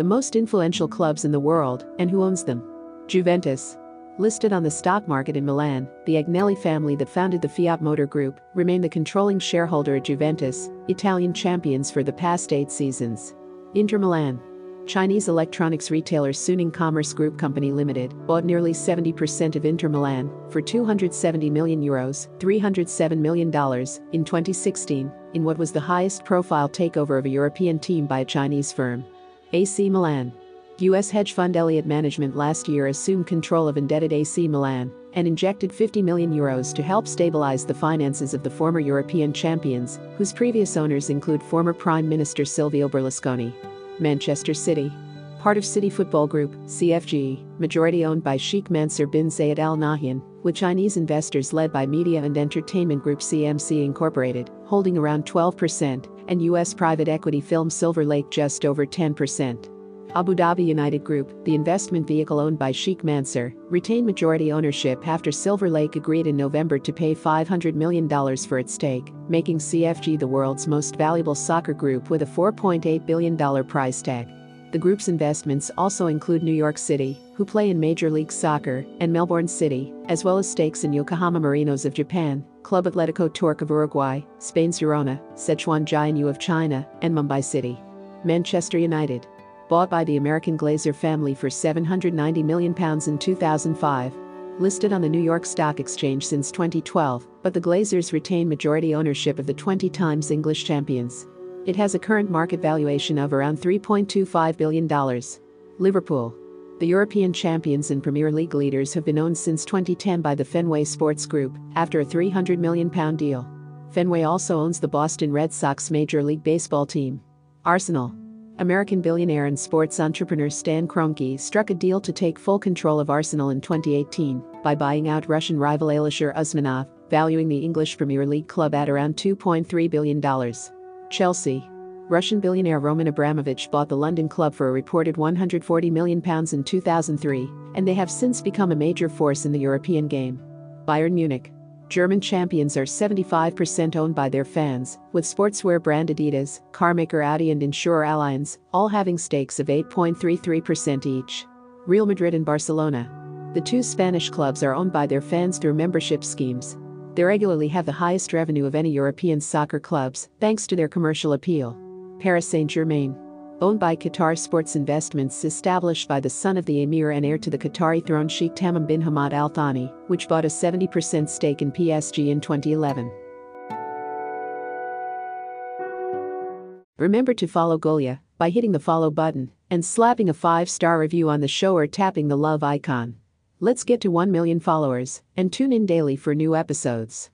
the most influential clubs in the world, and who owns them. Juventus. Listed on the stock market in Milan, the Agnelli family that founded the Fiat Motor Group remain the controlling shareholder at Juventus, Italian champions for the past eight seasons. Inter Milan. Chinese electronics retailer Suning Commerce Group Company Limited bought nearly 70% of Inter Milan for 270 million euros, $307 million, in 2016, in what was the highest profile takeover of a European team by a Chinese firm. AC Milan. U.S. hedge fund Elliott Management last year assumed control of indebted AC Milan and injected 50 million euros to help stabilize the finances of the former European champions, whose previous owners include former Prime Minister Silvio Berlusconi. Manchester City. Part of City Football Group, CFG, majority owned by Sheikh Mansour bin Zayed Al Nahyan, with Chinese investors led by Media and Entertainment Group CMC Incorporated, holding around 12%, and U.S. private equity film Silver Lake just over 10%. Abu Dhabi United Group, the investment vehicle owned by Sheikh Mansour, retained majority ownership after Silver Lake agreed in November to pay $500 million for its stake, making CFG the world's most valuable soccer group with a $4.8 billion price tag. The group's investments also include New York City, who play in Major League Soccer, and Melbourne City, as well as stakes in Yokohama Marinos of Japan, Club Atletico Torque of Uruguay, Spain's Girona, Sichuan Jiuniu of China, and Mumbai City. Manchester United, bought by the American Glazer family for £790 million in 2005. Listed on the New York Stock Exchange since 2012, but the Glazers retain majority ownership of the 20 times English champions. It has a current market valuation of around $3.25 billion. Liverpool. The European champions and Premier League leaders have been owned since 2010 by the Fenway Sports Group after a £300 million deal. Fenway also owns the Boston Red Sox Major League Baseball team. Arsenal. American billionaire and sports entrepreneur Stan Kroenke struck a deal to take full control of Arsenal in 2018 by buying out Russian rival Alisher Usmanov, valuing the English Premier League club at around $2.3 billion. Chelsea. Russian billionaire Roman Abramovich bought the London club for a reported £140 million in 2003, and they have since become a major force in the European game. Bayern Munich. German champions are 75% owned by their fans, with sportswear brand Adidas, carmaker Audi, and insurer Allianz all having stakes of 8.33% each. Real Madrid and Barcelona. The two Spanish clubs are owned by their fans through membership schemes. They regularly have the highest revenue of any European soccer clubs, thanks to their commercial appeal. Paris Saint Germain owned by Qatar Sports Investments established by the son of the emir and heir to the Qatari throne Sheikh Tamim bin Hamad Al Thani, which bought a 70% stake in PSG in 2011. Remember to follow Golia by hitting the follow button and slapping a 5-star review on the show or tapping the love icon. Let's get to 1 million followers and tune in daily for new episodes.